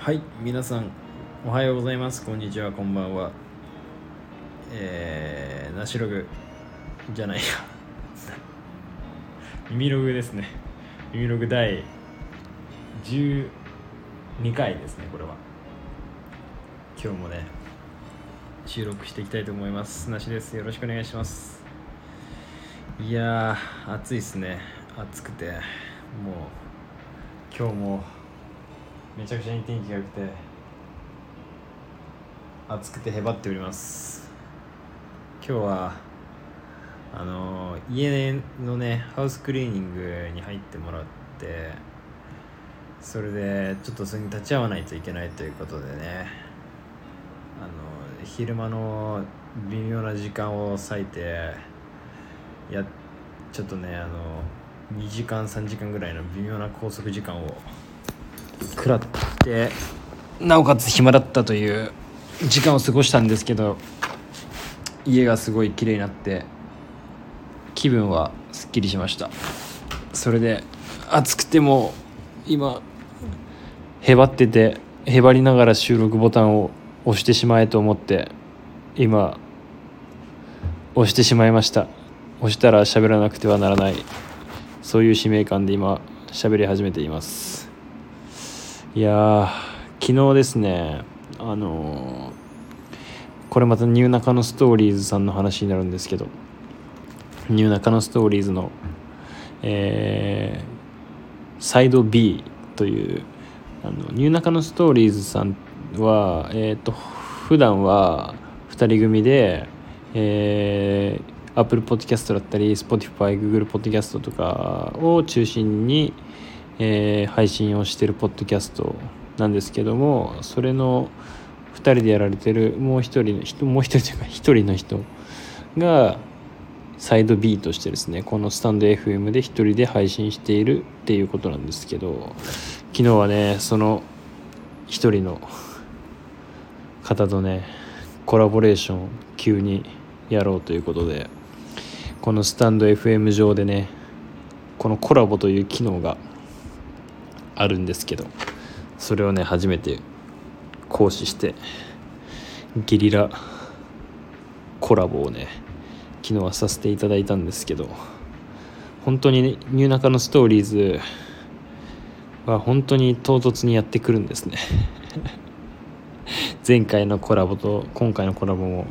はい皆さんおはようございます。こんにちはこんばんは。えー、ナシログじゃないや。耳ログですね。耳ログ第12回ですねこれは。今日もね収録していきたいと思います。なしです。よろしくお願いします。いやー暑いっすね。暑くて。もう今日もめちゃくちゃに天気が良くて暑くてへばっております。今日はあの家のねハウスクリーニングに入ってもらってそれでちょっとそれに立ち会わないといけないということでねあの昼間の微妙な時間を割いてやちょっとねあの2時間3時間ぐらいの微妙な拘束時間を食らってなおかつ暇だったという時間を過ごしたんですけど家がすごい綺麗になって気分はすっきりしました。それで暑くても今へばっててへばりながら収録ボタンを押してしまえと思って今押してしまいました。押したら喋らなくてはならないそういう使命感で今喋り始めています。いや昨日ですねあのー、これまたニューナカのストーリーズさんの話になるんですけどニューナカのストーリーズのえー、サイド B というあのニューナカのストーリーズさんはえっ、ー、と普段は2人組でえー Apple Podcast だったり Spotify、Google Podcast とかを中心に、えー、配信をしてるポッドキャストなんですけどもそれの2人でやられてるもう一人の人もう一人というか一人の人がサイド B としてですねこのスタンド FM で一人で配信しているっていうことなんですけど昨日はねその一人の方とねコラボレーション急にやろうということでこのスタンド FM 上でねこのコラボという機能があるんですけどそれをね初めて行使してゲリラコラボをね昨日はさせていただいたんですけど本当に、ね、ニューナカのストーリーズは本当に唐突にやってくるんですね。前回のコラボと今回のコラボも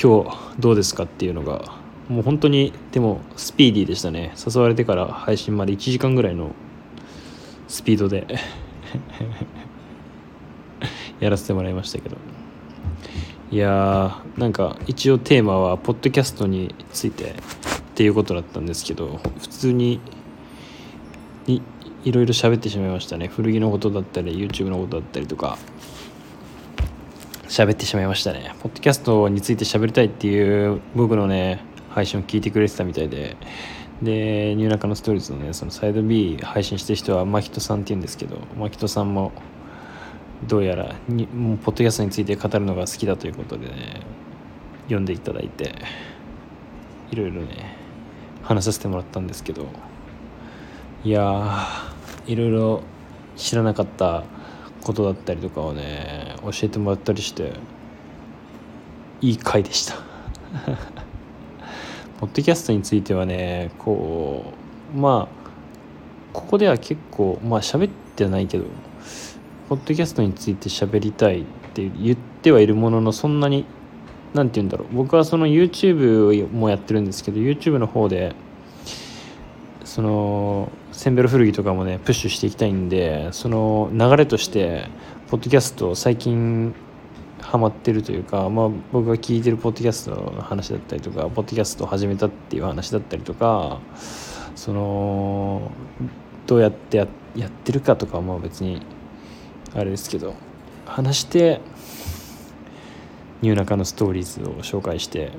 今日どうですかっていうのがもう本当にでもスピーディーでしたね。誘われてから配信まで1時間ぐらいのスピードで。やらせてもらいましたけど。いやーなんか一応テーマはポッドキャストについてっていうことだったんですけど普通にいいろいろ喋ってしまいましたね。古着のことだったり YouTube のことだったりとか喋ってしまいましたね。ポッドキャストについて喋りたいっていう僕のね配信を聞いてくれてたみたいででニューナカのストーリーズのねそのサイド B 配信してる人はマキトさんって言うんですけどマキトさんもどうやらにもうポッドキャストについて語るのが好きだということでね読んでいただいていろいろね話させてもらったんですけどいやいろいろ知らなかったことだったりとかをね教えてもらったりしていい回でした。ポッドキャストについてはねこうまあここでは結構まあ喋ってはないけどポッドキャストについて喋りたいって言ってはいるもののそんなに何て言うんだろう。僕はその YouTube もやってるんですけど YouTube の方でそのセンベロ古着とかもねプッシュしていきたいんでその流れとしてポッドキャスト最近ハマってるというか、まあ、僕が聞いてるポッドキャストの話だったりとかポッドキャストを始めたっていう話だったりとかそのどうやってややってるかとかはまあ別にあれですけど話してニューナカのストーリーズを紹介して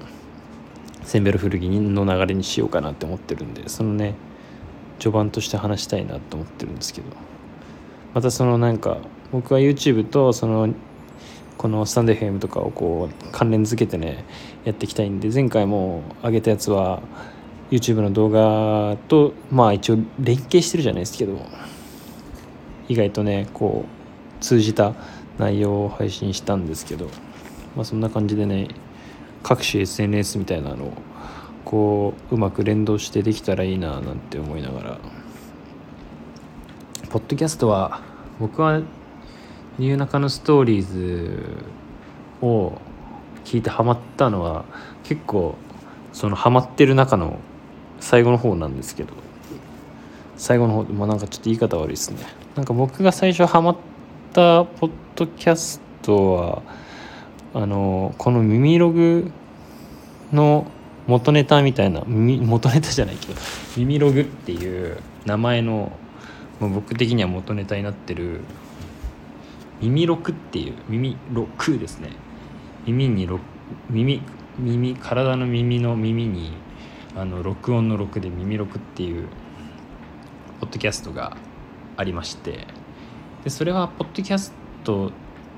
センベル古着の流れにしようかなって思ってるんでそのね序盤として話したいなと思ってるんですけどまたそのなんか僕は YouTube とそのこのスタンド FM とかをこう関連づけてねやっていきたいんで前回も上げたやつは YouTube の動画とまあ一応連携してるじゃないですけど意外とねこう通じた内容を配信したんですけど、まあ、そんな感じでね各種 SNS みたいなのをこううまく連動してできたらいいななんて思いながら。ポッドキャストは僕はニューナカのストーリーズを聞いてハマったのは結構そのハマってる中の最後の方なんですけど。最後の方まあなんかちょっと言い方悪いですね。なんか僕が最初ハマったポッドキャストはあのこの耳ログの元ネタみたいな元ネタじゃないけど耳ログっていう名前のもう僕的には元ネタになってる耳録っていう耳録ですね。耳に耳耳体の耳の耳にあの録音の録で耳録っていうポッドキャストがありまして。でそれはポッドキャスト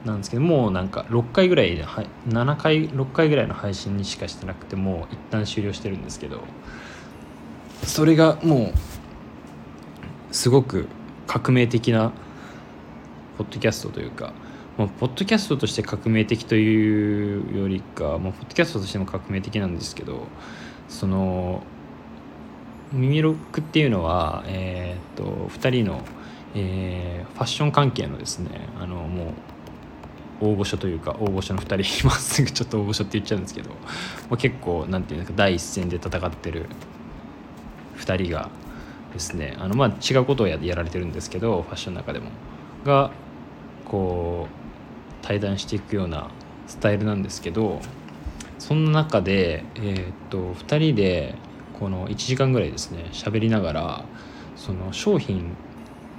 なんですけどもうなんか6回ぐらいで7回6回ぐらいの配信にしかしてなくてもう一旦終了してるんですけど。それがもうすごく革命的なポッドキャストというかもうポッドキャストとして革命的というよりかもうポッドキャストとしても革命的なんですけどその耳ロックっていうのは、えー、っと2人の、えー、ファッション関係のですねあのもう大御所というか大御所の2人まっす。ぐ ちょっと大御所って言っちゃうんですけど、まあ、結構なんていうんですか第一線で戦ってる2人がですねあのまあ違うことをやられてるんですけどファッションの中でも。がこう対談していくようなスタイルなんですけどそんな中で、えー、っと2人でこの1時間ぐらいですね喋りながらその商品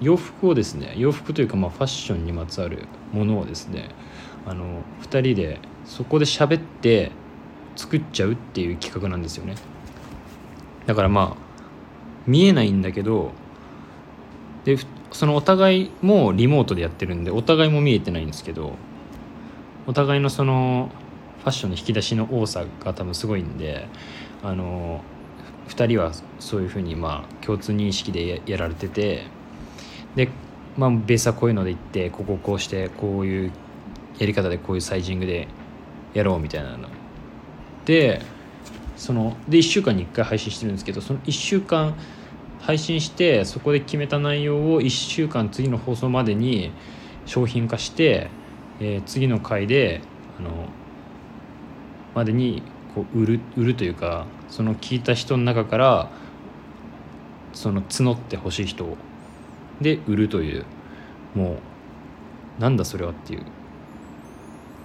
洋服をですね洋服というかまあファッションにまつわるものをですねあの2人でそこで喋って作っちゃうっていう企画なんですよね。だからまあ見えないんだけどでそのお互いもリモートでやってるんでお互いも見えてないんですけどお互いのそのファッションの引き出しの多さが多分すごいんであの2人はそういうふうにまあ共通認識でやられててで、まあ、ベースはこういうので言ってこここうしてこういうやり方でこういうサイジングでやろうみたいなの。でそので1週間に1回配信してるんですけどその1週間配信してそこで決めた内容を1週間次の放送までに商品化して、えー、次の回であのまでにこう売る売るというかその聞いた人の中からその募ってほしい人で売るという。もうなんだそれはっていう。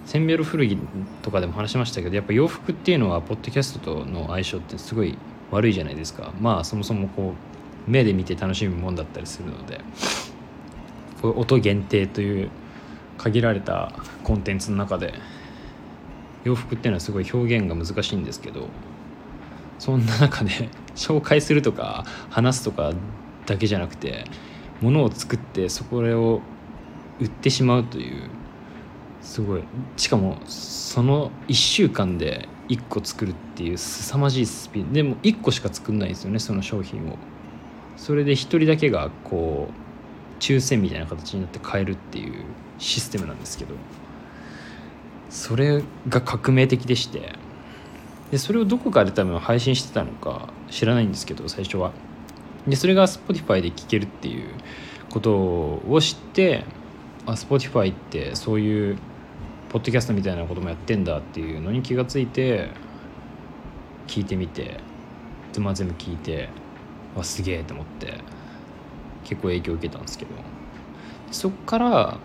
センベロ古着とかでも話しましたけどやっぱ洋服っていうのはポッドキャストとの相性ってすごい悪いじゃないですか。まあそもそもこう目で見て楽しむもんだったりするので音限定という限られたコンテンツの中で洋服っていうのはすごい表現が難しいんですけどそんな中で 紹介するとか話すとかだけじゃなくて物を作ってそこを売ってしまうというすごいしかもその1週間で1個作るっていう凄まじいスピードでも1個しか作んないんですよねその商品を。それで1人だけがこう抽選みたいな形になって買えるっていうシステムなんですけどそれが革命的でしてでそれをどこかで多分配信してたのか知らないんですけど最初は。でそれが Spotify で聴けるっていうことを知ってあ Spotify ってそういうポッドキャストみたいなこともやってんだっていうのに気がついて聞いてみて、まあ、全部聞いてわすげえと思って結構影響を受けたんですけど。そっから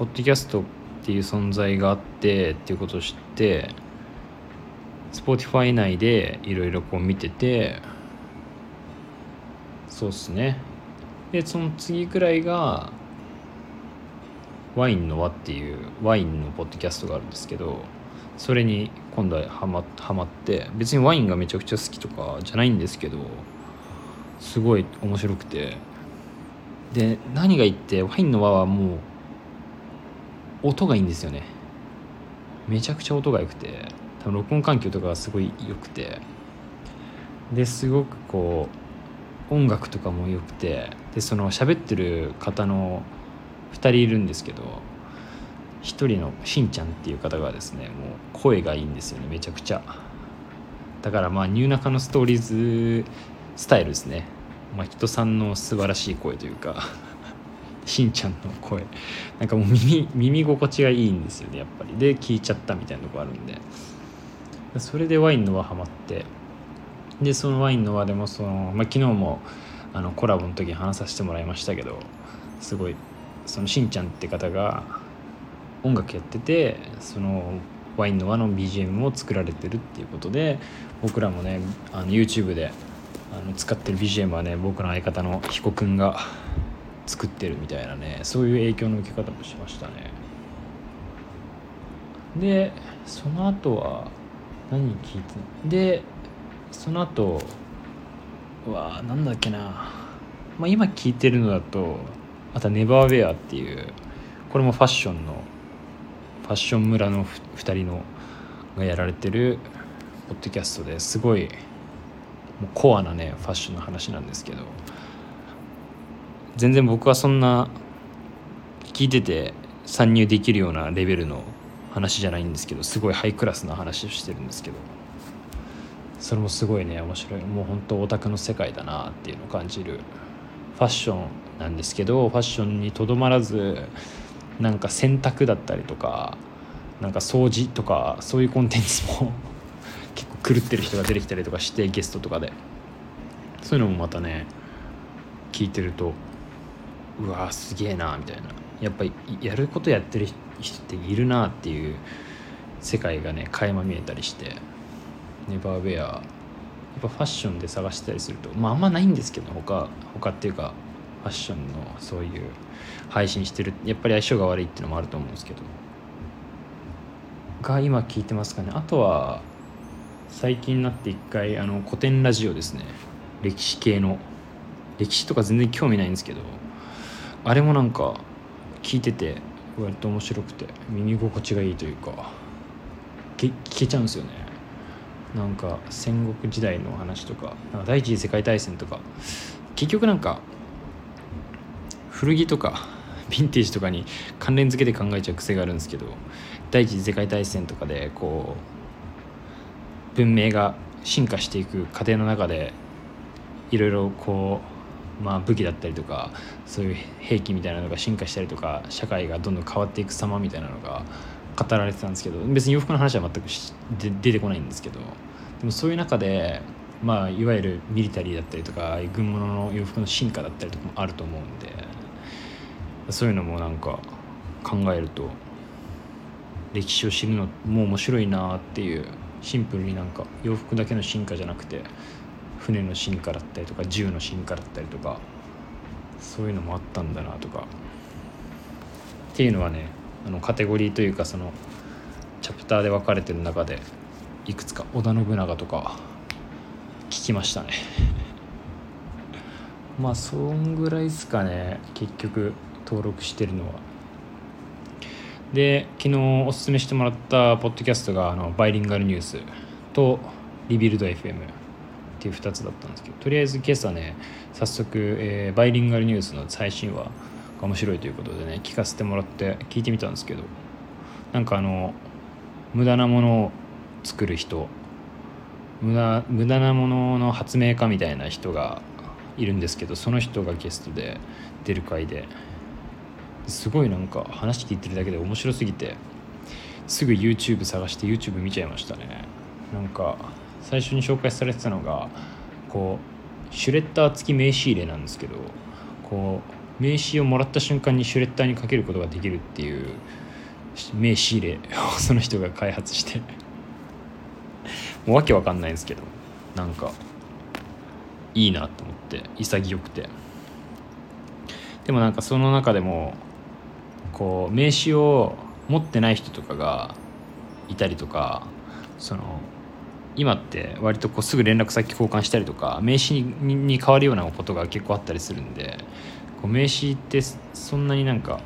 ポッドキャストっていう存在があってっていうことを知って Spotify 内でいろいろこう見ててそうっすね。でその次くらいがワインの輪っていうワインのポッドキャストがあるんですけどそれに今度はハマハマって別にワインがめちゃくちゃ好きとかじゃないんですけどすごい面白くて。で何が言ってワインの輪はもう音がいいんですよね。めちゃくちゃ音が良くて。多分録音環境とかがすごい良くて。ですごくこう音楽とかも良くて。でその喋ってる方の2人いるんですけど1人のしんちゃんっていう方がですねもう声がいいんですよねめちゃくちゃ。だからまあニューナカのストーリーズスタイルですね、まあ、人さんの素晴らしい声というかしんちゃんの声。なんかもう耳耳心地がいいんですよねやっぱり。で聞いちゃったみたいなとこあるんで。それでワインの輪ハマって。でそのワインの輪でもその、まあ、昨日もあのコラボの時に話させてもらいましたけどすごいそのしんちゃんって方が音楽やっててそのワインの輪の BGM を作られてるっていうことで僕らもねあの YouTube であの使ってる BGM はね僕の相方の彦君が作ってるみたいなねそういう影響の受け方もしましたね。でその後は何聞いてでその後はなんだっけな、まあ、今聞いてるのだとまたネバーウェアっていうこれもファッションのファッション村の2人のがやられてるポッドキャストですごいもうコアなねファッションの話なんですけど全然僕はそんな聞いてて参入できるようなレベルの話じゃないんですけどすごいハイクラスな話をしてるんですけどそれもすごいね面白い。もう本当オタクの世界だなっていうのを感じるファッションなんですけどファッションにとどまらずなんか洗濯だったりとかなんか掃除とかそういうコンテンツも狂ってる人が出てきたりとかしてゲストとかで。そういうのもまたね聞いてるとうわすげえなみたいな。やっぱりやることやってる人っているなっていう世界がね垣間見えたりしてネバーウェアやっぱファッションで探したりするとまああんまないんですけど他他っていうかファッションのそういう配信してるやっぱり相性が悪いっていうのもあると思うんですけど。が今聞いてますかね。あとは最近になって一回あの古典ラジオですね。歴史系の。歴史とか全然興味ないんですけどあれもなんか聞いてて割と面白くて耳心地がいいというか聞けちゃうんですよね。なんか戦国時代の話とかなんか第一次世界大戦とか結局なんか古着とかヴィンテージとかに関連付けて考えちゃう癖があるんですけど第一次世界大戦とかでこう文明が進化していく過程の中でいろいろこう、まあ、武器だったりとかそういう兵器みたいなのが進化したりとか社会がどんどん変わっていく様みたいなのが語られてたんですけど別に洋服の話は全くで出てこないんですけどでもそういう中で、まあ、いわゆるミリタリーだったりとか軍物の洋服の進化だったりとかもあると思うんでそういうのもなんか考えると歴史を知るのも面白いなっていうシンプルになんか洋服だけの進化じゃなくて船の進化だったりとか銃の進化だったりとかそういうのもあったんだなとか。っていうのはねあのカテゴリーというかそのチャプターで分かれてる中でいくつか織田信長とか聞きましたね。まあそんぐらいですかね結局登録してるのは。で昨日おすすめしてもらったポッドキャストがあのバイリンガルニュースとリビルド FM っていう2つだったんですけどとりあえず今朝ね早速、えー、バイリンガルニュースの最新話が面白いということでね聞かせてもらって聞いてみたんですけどなんかあの無駄なものを作る人無駄無駄なものの発明家みたいな人がいるんですけどその人がゲストで出る回ですごいなんか話聞いてるだけで面白すぎてすぐ YouTube 探して YouTube 見ちゃいましたね。なんか最初に紹介されてたのがこうシュレッダー付き名刺入れなんですけどこう名刺をもらった瞬間にシュレッダーにかけることができるっていう名刺入れを その人が開発して。もうわけわかんないんですけどなんかいいなと思って潔くて。でもなんかその中でもこう名刺を持ってない人とかがいたりとかその今って割とこうすぐ連絡先交換したりとか名刺に変わるようなことが結構あったりするんでこう名刺ってそんなになんか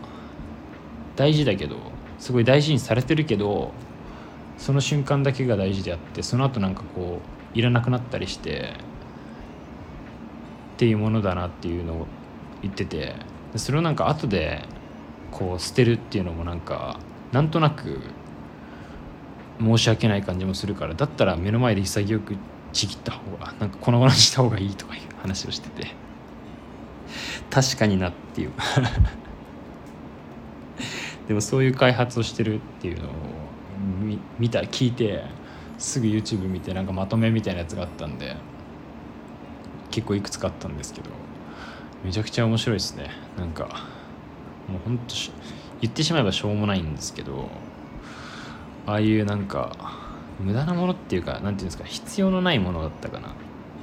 大事だけどすごい大事にされてるけどその瞬間だけが大事であってその後なんかこういらなくなったりしてっていうものだなっていうのを言っててそれをなんか後でこう捨てるっていうのもなんかなんとなく申し訳ない感じもするからだったら目の前で潔くちぎった方がなんか粉々にした方がいいとかいう話をしてて。確かになっていう。でもそういう開発をしてるっていうのを見た聞いてすぐ YouTube 見てなんかまとめみたいなやつがあったんで結構いくつかあったんですけどめちゃくちゃ面白いですね。なんかもうほんと言ってしまえばしょうもないんですけどああいうなんか無駄なものっていうか何て言うんですか必要のないものだったかな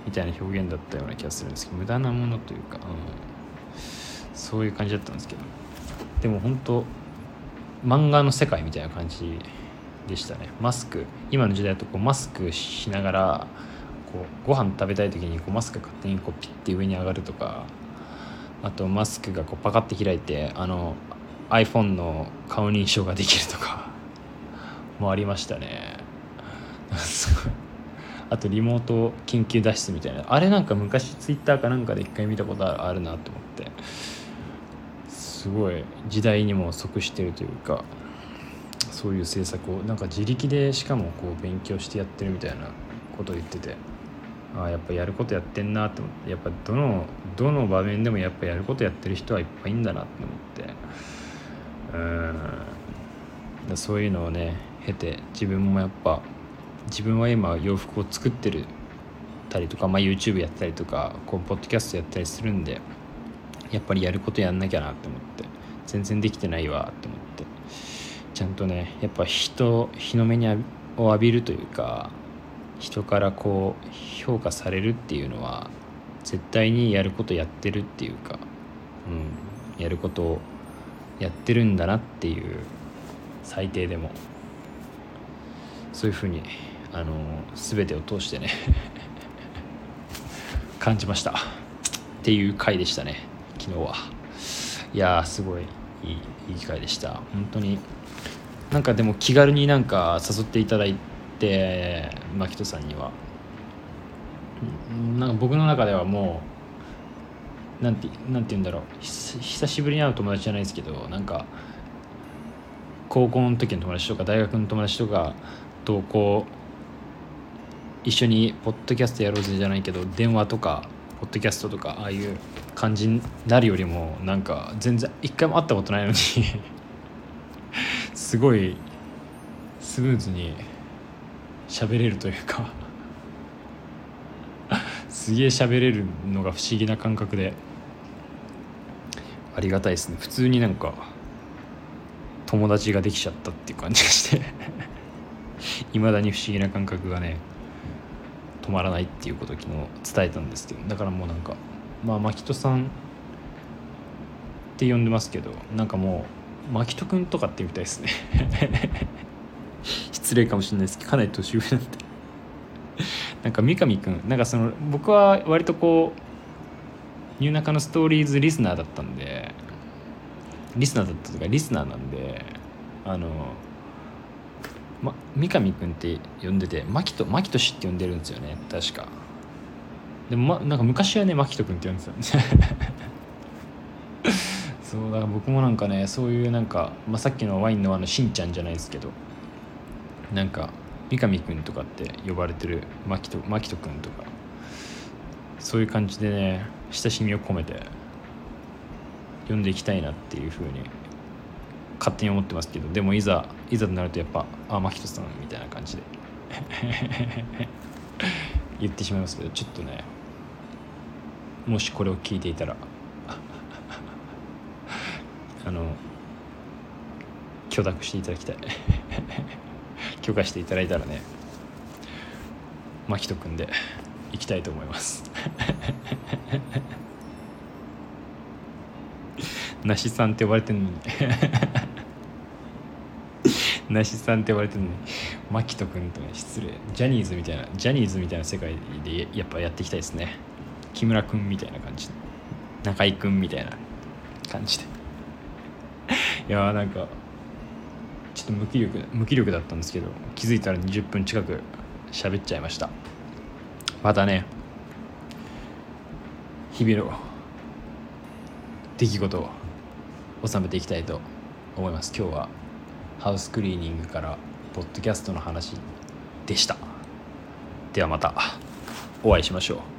みたいな表現だったような気がするんですけど無駄なものというか、うん、そういう感じだったんですけどでも本当漫画の世界みたいな感じでしたね。マスク今の時代だとこうマスクしながらこうご飯食べたい時にこうマスク勝手にこうピッて上に上がるとかあとマスクがこうパカッて開いてあの iPhone の顔認証ができるとか もありましたね。あとリモート緊急脱出みたいな。あれなんか昔 Twitter かなんかで一回見たことあるなと思って。すごい時代にも即してるというかそういう政策をなんか自力でしかもこう勉強してやってるみたいなことを言ってて。あやっぱやることやってんなって思ってやっぱどのどの場面でもやっぱやることやってる人はいっぱいいんだなって思って。うん。そういうのをね経て自分もやっぱ自分は今洋服を作ってるたりとか、まあ、YouTube やったりとかこうポッドキャストやったりするんでやっぱりやることやんなきゃなって思って全然できてないわって思って。ちゃんとねやっぱ人日の目にを浴びるというか人からこう評価されるっていうのは絶対にやることやってるっていうか、うん、やることをやってるんだなっていう最低でも。そういうふうにあの全てを通してね 感じました。っていう回でしたね昨日は。いやーすごいいいいい回でした。本当に。なんかでも気軽になんか誘っていただいて牧人さんには。なんか僕の中ではもうなんてなんて言うんだろう。久しぶりに会う友達じゃないですけどなんか高校の時の友達とか大学の友達とかとこう一緒にポッドキャストやろうぜじゃないけど電話とかポッドキャストとかああいう感じになるよりもなんか全然一回も会ったことないのに すごいスムーズに喋れるというか。すげえ喋れるのが不思議な感覚で。ありがたいですね。普通になんか友達ができちゃったっていう感じがして。いまだに不思議な感覚がね止まらないっていうことを昨日伝えたんですけど。だからもうなんかまあ牧人さんって呼んでますけどなんかもう牧人くんとかってみたいですね。失礼かもしれないです。けどかなり年上なんで。なんか三上くんなんかその僕は割とこうニューナカのストーリーズリスナーだったんでリスナーだったとかリスナーなんであのま、三上君って呼んでて牧人牧人って呼んでるんですよね確か。でも、ま、なんか昔はね牧人君って呼んでたんで。す よそうだから僕もなんかねそういうなんか、まあ、さっきのワインのあのしんちゃんじゃないですけど。なんか三上君とかって呼ばれてる牧人牧人君とか。そういう感じでね親しみを込めて呼んでいきたいなっていうふうに勝手に思ってますけどでもいざいざとなるとやっぱ「あ真人さん」みたいな感じで 言ってしまいますけどちょっとねもしこれを聞いていたら あの許諾していただきたい。許可していただいたらね真人君で行きたいと思います。梨さんって呼ばれてんのに。梨さんって呼ばれてるのに牧人君とね失礼。ジャニーズみたいなジャニーズみたいな世界でやっぱやっていきたいですね。木村君みたいな感じ。中居君みたいな感じで。いやーなんかちょっと無気力無気力だったんですけど気づいたら20分近く喋っちゃいました。またね日々の出来事を収めていきたいと思います。今日はハウスクリーニングからポッドキャストの話でした。ではまたお会いしましょう。